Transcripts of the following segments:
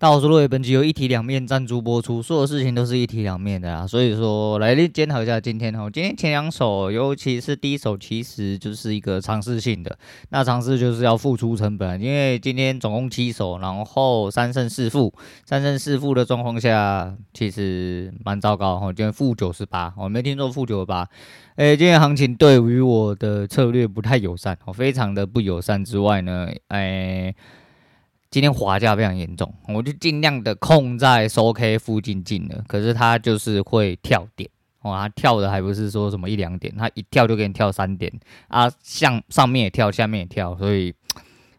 大伙说，本集由一体两面赞助播出，所有事情都是一体两面的啊。所以说，来检讨一下今天哈，今天前两首，尤其是第一首，其实就是一个尝试性的。那尝试就是要付出成本，因为今天总共七首，然后三胜四负，三胜四负的状况下，其实蛮糟糕哈。今天负九十八，我没听说负九十八。诶，今天行情对于我的策略不太友善，哦，非常的不友善之外呢，诶。今天滑价非常严重，我就尽量的控在收 K 附近进了，可是它就是会跳点哦，它跳的还不是说什么一两点，它一跳就给你跳三点啊，像上面也跳，下面也跳，所以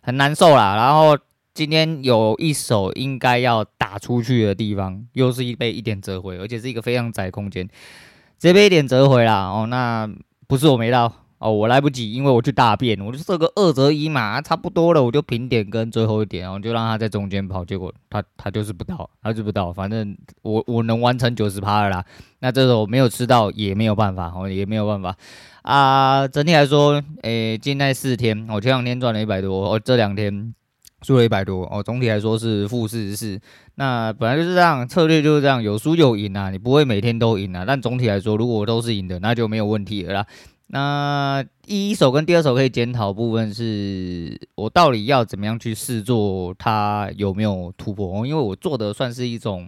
很难受啦。然后今天有一手应该要打出去的地方，又是一被一点折回，而且是一个非常窄空间，直接被一点折回啦哦，那不是我没到。哦，我来不及，因为我去大便，我就设个二择一嘛，差不多了，我就平点跟最后一点，然后就让他在中间跑，结果他他就是不到，他就不到，反正我我能完成九十趴了啦，那这时候没有吃到也没有办法，哦也没有办法啊，整体来说，诶、欸，近那四天，我前两天赚了一百多，哦这两天输了一百多，哦总体来说是负四十四，那本来就是这样，策略就是这样，有输有赢啊，你不会每天都赢啊，但总体来说，如果都是赢的，那就没有问题了啦。那第一手跟第二手可以检讨部分是，我到底要怎么样去试做它有没有突破？因为我做的算是一种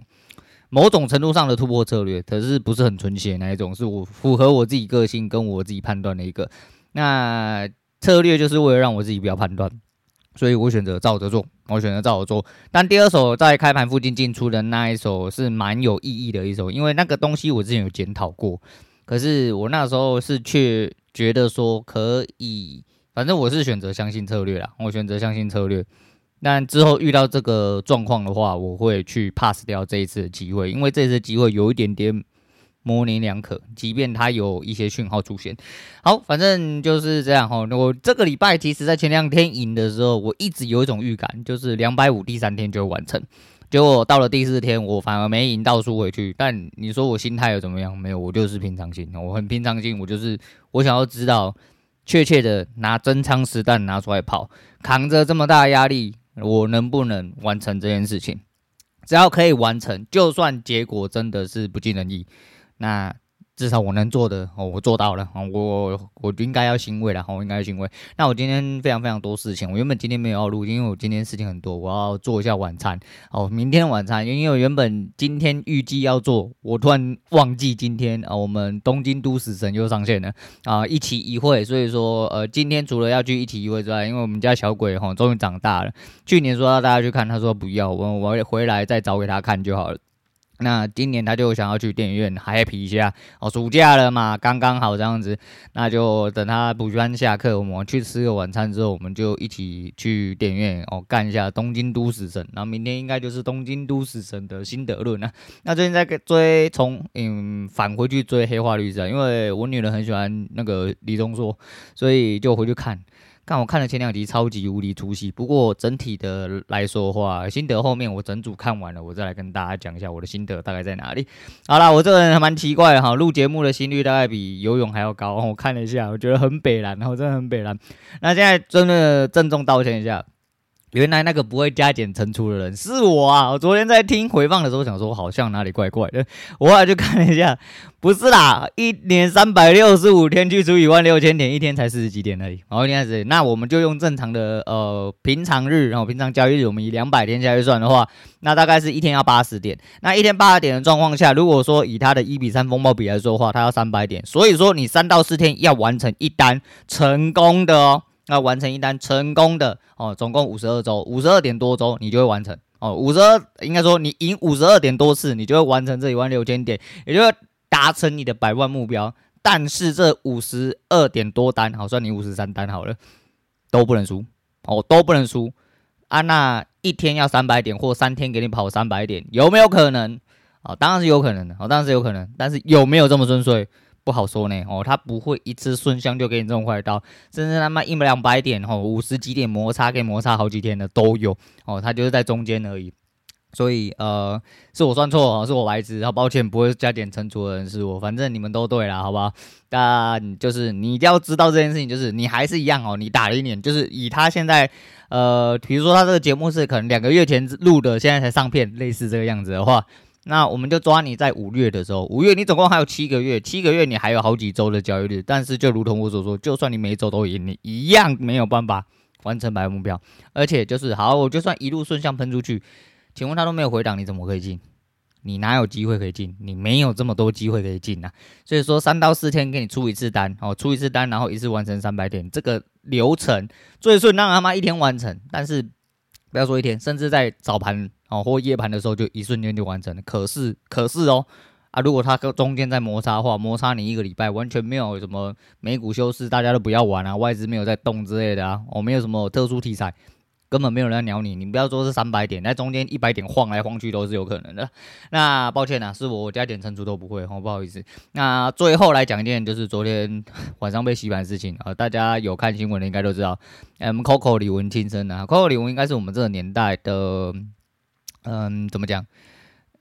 某种程度上的突破策略，可是不是很纯血那一种，是我符合我自己个性跟我自己判断的一个。那策略就是为了让我自己不要判断，所以我选择照着做，我选择照着做。但第二手在开盘附近进出的那一手是蛮有意义的一手，因为那个东西我之前有检讨过。可是我那时候是却觉得说可以，反正我是选择相信策略啦，我选择相信策略。但之后遇到这个状况的话，我会去 pass 掉这一次的机会，因为这次机会有一点点模棱两可，即便它有一些讯号出现。好，反正就是这样哈。我这个礼拜其实在前两天赢的时候，我一直有一种预感，就是两百五第三天就完成。结果到了第四天，我反而没赢，倒输回去。但你说我心态又怎么样？没有，我就是平常心，我很平常心。我就是我想要知道，确切的拿真枪实弹拿出来跑，扛着这么大压力，我能不能完成这件事情？只要可以完成，就算结果真的是不尽人意，那。至少我能做的哦，我做到了，我我应该要欣慰了，我应该要欣慰。那我今天非常非常多事情，我原本今天没有要录，因为我今天事情很多，我要做一下晚餐哦。明天晚餐，因为我原本今天预计要做，我突然忘记今天啊，我们东京都死神又上线了啊，一期一会。所以说呃，今天除了要去一期一会之外，因为我们家小鬼哈终于长大了，去年说要大家去看，他说不要，我我回来再找给他看就好了。那今年他就想要去电影院 happy 一下哦，暑假了嘛，刚刚好这样子，那就等他补习班下课，我们去吃个晚餐之后，我们就一起去电影院哦，干一下《东京都死神》，然后明天应该就是《东京都死神》的心得论啊。那最近在追，从嗯返回去追《黑化律师》，因为我女儿很喜欢那个李钟硕，所以就回去看。看我看了前两集，超级无敌出戏。不过整体的来说的话，心得后面我整组看完了，我再来跟大家讲一下我的心得大概在哪里。好啦，我这个人还蛮奇怪的哈，录节目的心率大概比游泳还要高。我看了一下，我觉得很北蓝，然后真的很北蓝。那现在真的郑重道歉一下。原来那个不会加减乘除的人是我啊！我昨天在听回放的时候，想说好像哪里怪怪的。我后来就看了一下，不是啦，一年三百六十五天去除以万六千点，一天才四十几点而已。然后现在是，那我们就用正常的呃平常日，然后平常交易日，我们以两百天下去算的话，那大概是一天要八十点。那一天八十点的状况下，如果说以它的一比三风暴比来说的话，它要三百点。所以说你三到四天要完成一单成功的哦。要完成一单成功的哦，总共五十二周，五十二点多周，你就会完成哦。五十二应该说你赢五十二点多次，你就会完成这一万六千点，也就达成你的百万目标。但是这五十二点多单，好，算你五十三单好了，都不能输哦，都不能输啊。那一天要三百点，或三天给你跑三百点，有没有可能？啊，当然是有可能的，哦，当然是有可能，但是有没有这么顺遂？不好说呢，哦，他不会一次顺香就给你这种快刀，甚至他妈一两百点，哦，五十几点摩擦，给摩擦好几天的都有，哦，他就是在中间而已。所以呃，是我算错，是我白痴，好抱歉，不会加减乘除的人是我，反正你们都对啦，好不好？但就是你一定要知道这件事情，就是你还是一样哦，你打了一年，就是以他现在呃，比如说他这个节目是可能两个月前录的，现在才上片，类似这个样子的话，那我们就抓你在五月的时候，五月你总共还有七个月，七个月你还有好几周的交易日，但是就如同我所说，就算你每一周都赢，你一样没有办法完成白目标，而且就是好，我就算一路顺向喷出去。请问他都没有回档，你怎么可以进？你哪有机会可以进？你没有这么多机会可以进呐。所以说，三到四天给你出一次单，哦，出一次单，然后一次完成三百点，这个流程最顺，让他妈一天完成。但是不要说一天，甚至在早盘哦或夜盘的时候，就一瞬间就完成了。可是，可是哦啊，如果它跟中间在摩擦的话，摩擦你一个礼拜，完全没有什么美股休市，大家都不要玩啊，外资没有在动之类的啊，哦，没有什么特殊题材。根本没有人鸟你，你不要说是三百点，在中间一百点晃来晃去都是有可能的。那抱歉啊，是我加减乘除都不会，哦，不好意思。那最后来讲一件，就是昨天晚上被洗版的事情啊，大家有看新闻的应该都知道，嗯，Coco 李玟亲生啊，Coco 李玟应该是我们这个年代的，嗯，怎么讲？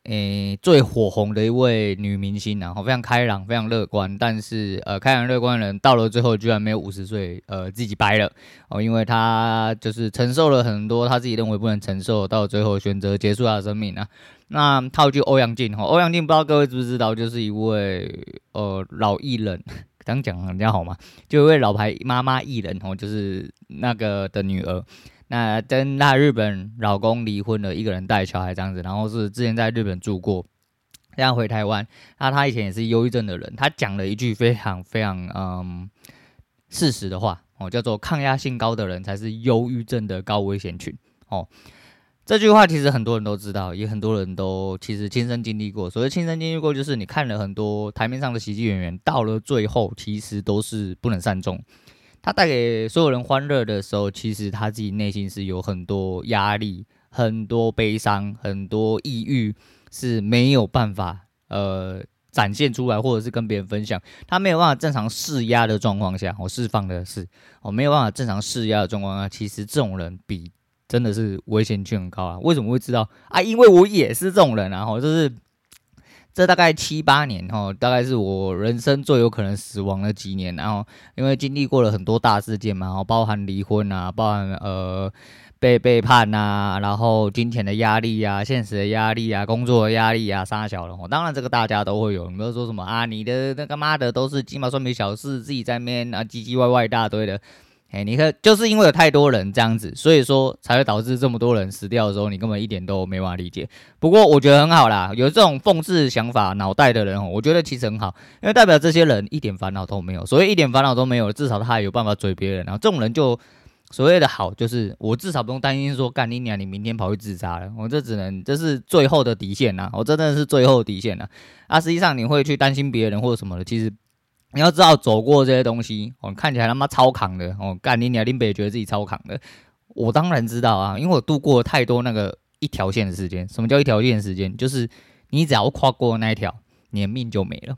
诶，最火红的一位女明星，然后非常开朗，非常乐观。但是，呃，开朗乐观的人到了最后居然没有五十岁，呃，自己掰了哦，因为她就是承受了很多她自己认为不能承受，到最后选择结束她的生命啊。那套句欧阳靖哈，欧阳靖不知道各位知不知道，就是一位呃老艺人，刚讲人家好吗？就一位老牌妈妈艺人哦，就是那个的女儿。那跟那日本老公离婚了，一个人带小孩这样子，然后是之前在日本住过，现在回台湾。那她以前也是忧郁症的人，她讲了一句非常非常嗯事实的话哦，叫做抗压性高的人才是忧郁症的高危险群哦。这句话其实很多人都知道，也很多人都其实亲身经历过。所谓亲身经历过，就是你看了很多台面上的喜剧演员，到了最后其实都是不能善终。他带给所有人欢乐的时候，其实他自己内心是有很多压力、很多悲伤、很多抑郁，是没有办法呃展现出来，或者是跟别人分享。他没有办法正常释压的状况下，我释放的是我没有办法正常释压的状况下，其实这种人比真的是危险性很高啊！为什么会知道啊？因为我也是这种人啊！哈，就是。这大概七八年哈，大概是我人生最有可能死亡的几年，然后因为经历过了很多大事件嘛，然后包含离婚啊，包含呃被背叛、啊，然后金钱的压力啊，现实的压力啊，工作的压力啊，杀小了。当然这个大家都会有，你比如说什么啊，你的那个妈的都是鸡毛蒜皮小事，自己在那边啊唧唧歪歪一大堆的。哎，你看，就是因为有太多人这样子，所以说才会导致这么多人死掉的时候，你根本一点都没法理解。不过我觉得很好啦，有这种讽刺想法脑袋的人，我觉得其实很好，因为代表这些人一点烦恼都没有。所谓一点烦恼都没有，至少他还有办法追别人。然后这种人就所谓的好，就是我至少不用担心说干你娘，你明天跑去自杀了。我这只能这是最后的底线呐，我真的是最后底线呐。啊，实际上你会去担心别人或者什么的，其实。你要知道，走过这些东西，哦，看起来他妈超扛的，哦，干你娘，林北觉得自己超扛的。我当然知道啊，因为我度过了太多那个一条线的时间。什么叫一条线的时间？就是你只要跨过那一条，你的命就没了。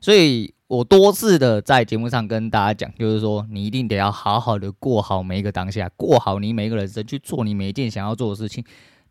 所以我多次的在节目上跟大家讲，就是说，你一定得要好好的过好每一个当下，过好你每一个人生，去做你每一件想要做的事情。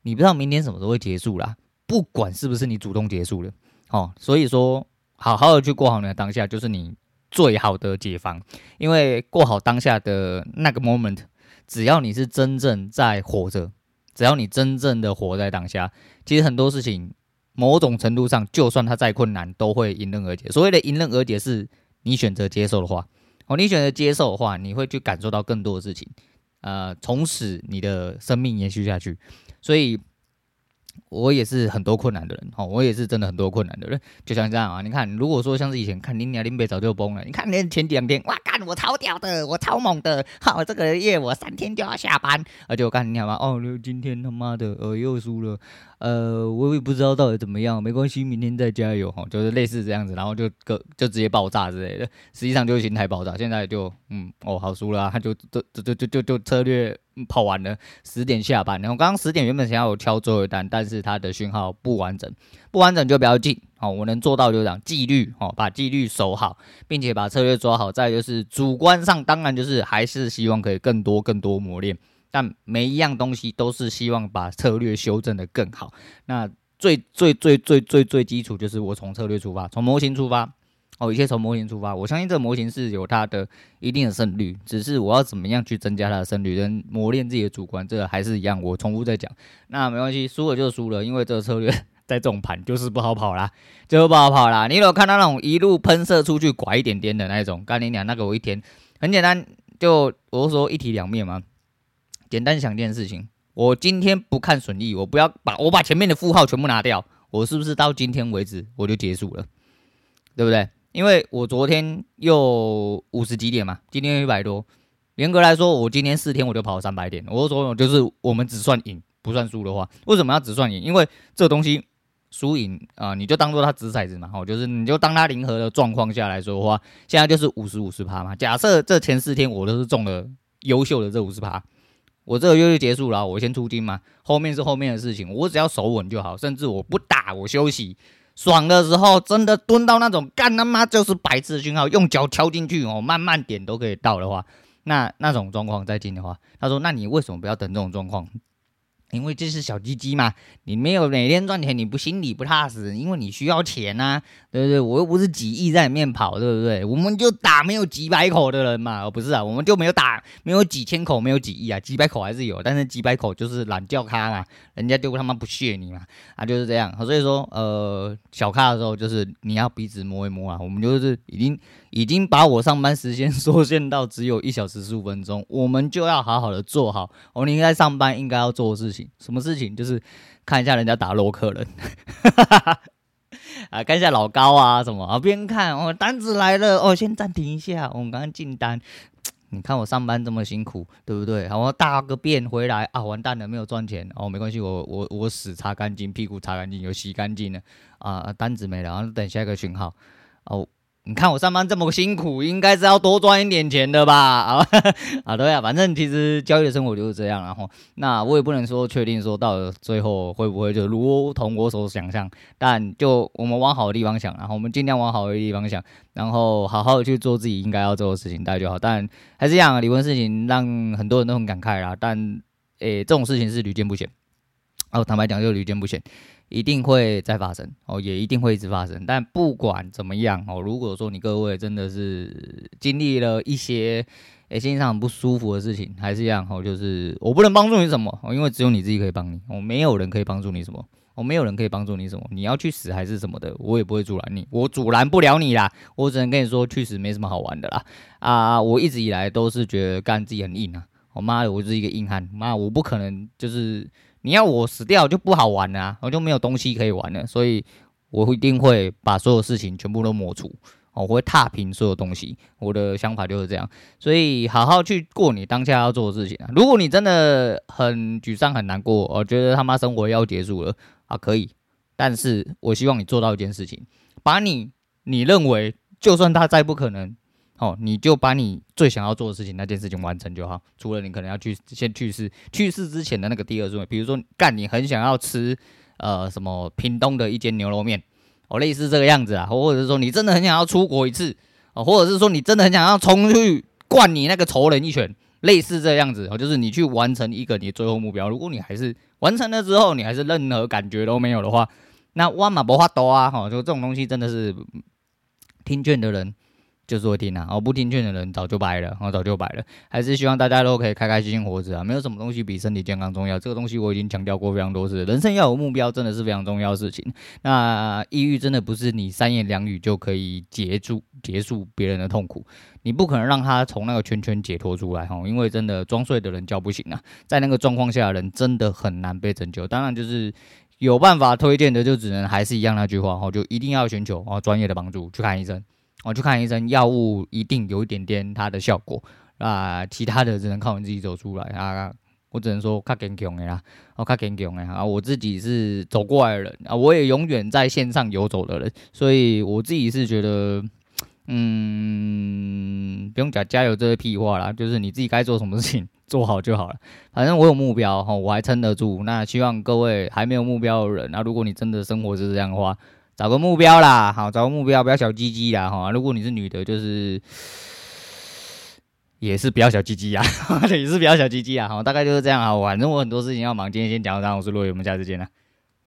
你不知道明天什么时候会结束啦，不管是不是你主动结束的，哦，所以说。好好的去过好你的当下，就是你最好的解放。因为过好当下的那个 moment，只要你是真正在活着，只要你真正的活在当下，其实很多事情，某种程度上，就算它再困难，都会迎刃而解。所谓的迎刃而解，是你选择接受的话，哦，你选择接受的话，你会去感受到更多的事情，呃，从此你的生命延续下去。所以。我也是很多困难的人，哦，我也是真的很多困难的人，就像这样啊。你看，如果说像是以前看林鸟林北早就崩了，你看连前两天，哇干，我超屌的，我超猛的，好，这个月我三天就要下班，而且我看你好吗？哦，今天他妈的，呃，又输了。呃，我也不知道到底怎么样，没关系，明天再加油哈，就是类似这样子，然后就个就直接爆炸之类的，实际上就是心态爆炸。现在就嗯哦好输了，他就就就就就就策略跑完了，十点下班。然后刚刚十点原本想要我敲最后一单，但是它的讯号不完整，不完整就不要进哦。我能做到就讲，纪律哦，把纪律守好，并且把策略抓好。再就是主观上当然就是还是希望可以更多更多磨练。但每一样东西都是希望把策略修正的更好。那最最最最最最基础就是我从策略出发，从模型出发。哦，一切从模型出发，我相信这个模型是有它的一定的胜率，只是我要怎么样去增加它的胜率，跟磨练自己的主观，这个还是一样。我重复在讲，那没关系，输了就输了，因为这个策略 在这种盘就是不好跑啦，就不好跑啦。你有看到那种一路喷射出去拐一点点的那种，干你娘，那个我一天很简单，就我是说一体两面嘛，简单想一件事情，我今天不看损益，我不要把我把前面的负号全部拿掉，我是不是到今天为止我就结束了，对不对？因为我昨天又五十几点嘛，今天一百多。严格来说，我今天四天我就跑了三百点。我说，就是我们只算赢不算输的话，为什么要只算赢？因为这东西输赢啊，你就当做它掷骰子嘛，好，就是你就当它零和的状况下来说的话，现在就是五十五十趴嘛。假设这前四天我都是中了优秀的这五十趴，我这个月就结束了，我先出金嘛，后面是后面的事情，我只要守稳就好，甚至我不打，我休息。爽的时候，真的蹲到那种干他妈就是白痴的讯号，用脚敲进去哦，慢慢点都可以到的话，那那种状况再进的话，他说，那你为什么不要等这种状况？因为这是小鸡鸡嘛，你没有每天赚钱，你不心里不踏实，因为你需要钱呐、对不对？我又不是几亿在里面跑，对不对？我们就打没有几百口的人嘛，不是啊，我们就没有打没有几千口，没有几亿啊，几百口还是有，但是几百口就是懒叫咖嘛，人家就他妈不屑你嘛，啊就是这样，所以说呃小咖的时候就是你要鼻子摸一摸啊，我们就是已经。已经把我上班时间缩限到只有一小时十五分钟，我们就要好好的做好我们应该上班应该要做的事情。什么事情？就是看一下人家打洛克人，啊，看一下老高啊什么啊，边看哦，单子来了哦，先暂停一下，我们刚刚进单。你看我上班这么辛苦，对不对？好，我大个便回来啊，完蛋了，没有赚钱哦，没关系，我我我屎擦干净，屁股擦干净，有洗干净了啊，单子没了，然后等下一个讯号哦。你看我上班这么辛苦，应该是要多赚一点钱的吧？啊啊，对啊，反正其实交易的生活就是这样，然后那我也不能说确定说到最后会不会就如同我所想象，但就我们往好的地方想，然后我们尽量往好的地方想，然后好好的去做自己应该要做的事情，大家就好。但还是一样，离婚事情让很多人都很感慨啦。但诶，这种事情是屡见不鲜，哦，坦白讲就屡见不鲜。一定会再发生哦，也一定会一直发生。但不管怎么样哦，如果说你各位真的是经历了一些诶心上很不舒服的事情，还是一样哦，就是我不能帮助你什么哦，因为只有你自己可以帮你，我没有人可以帮助你什么，我没有人可以帮助你什么，你要去死还是什么的，我也不会阻拦你，我阻拦不了你啦，我只能跟你说去死没什么好玩的啦啊！我一直以来都是觉得干自己很硬啊，我妈的，我是一个硬汉，妈，我不可能就是。你要我死掉就不好玩了，我就没有东西可以玩了，所以我一定会把所有事情全部都抹除，我会踏平所有东西。我的想法就是这样，所以好好去过你当下要做的事情啊。如果你真的很沮丧、很难过，我觉得他妈生活要结束了啊，可以，但是我希望你做到一件事情，把你你认为就算他再不可能。哦，你就把你最想要做的事情那件事情完成就好。除了你可能要去先去世，去世之前的那个第二顺位，比如说干你很想要吃呃什么屏东的一间牛肉面，哦，类似这个样子啊，或者是说你真的很想要出国一次，哦，或者是说你真的很想要冲去灌你那个仇人一拳，类似这样子，哦，就是你去完成一个你最后目标。如果你还是完成了之后，你还是任何感觉都没有的话，那我嘛没法度啊，哈，就这种东西真的是听劝的人。就是会听啊，我不听劝的人早就掰了，我早就掰了。还是希望大家都可以开开心心活着啊，没有什么东西比身体健康重要。这个东西我已经强调过非常多次，人生要有目标真的是非常重要的事情。那抑郁真的不是你三言两语就可以结束结束别人的痛苦，你不可能让他从那个圈圈解脱出来哈，因为真的装睡的人叫不醒啊，在那个状况下的人真的很难被拯救。当然就是有办法推荐的，就只能还是一样那句话哈，就一定要寻求啊专业的帮助，去看医生。我去看医生，药物一定有一点点它的效果啊，其他的只能靠你自己走出来啊。我只能说较坚强的啦，哦，较坚强的啊。我自己是走过来的人啊，我也永远在线上游走的人，所以我自己是觉得，嗯，不用讲加油这些屁话啦，就是你自己该做什么事情做好就好了。反正我有目标哈，我还撑得住。那希望各位还没有目标的人，那如果你真的生活是这样的话。找个目标啦，好，找个目标，不要小鸡鸡啦，哈。如果你是女的，就是也是不要小鸡鸡啊，也是不要小鸡鸡啊。好，大概就是这样啊。反正我很多事情要忙，今天先讲到这，我是洛伊，我们下次见了。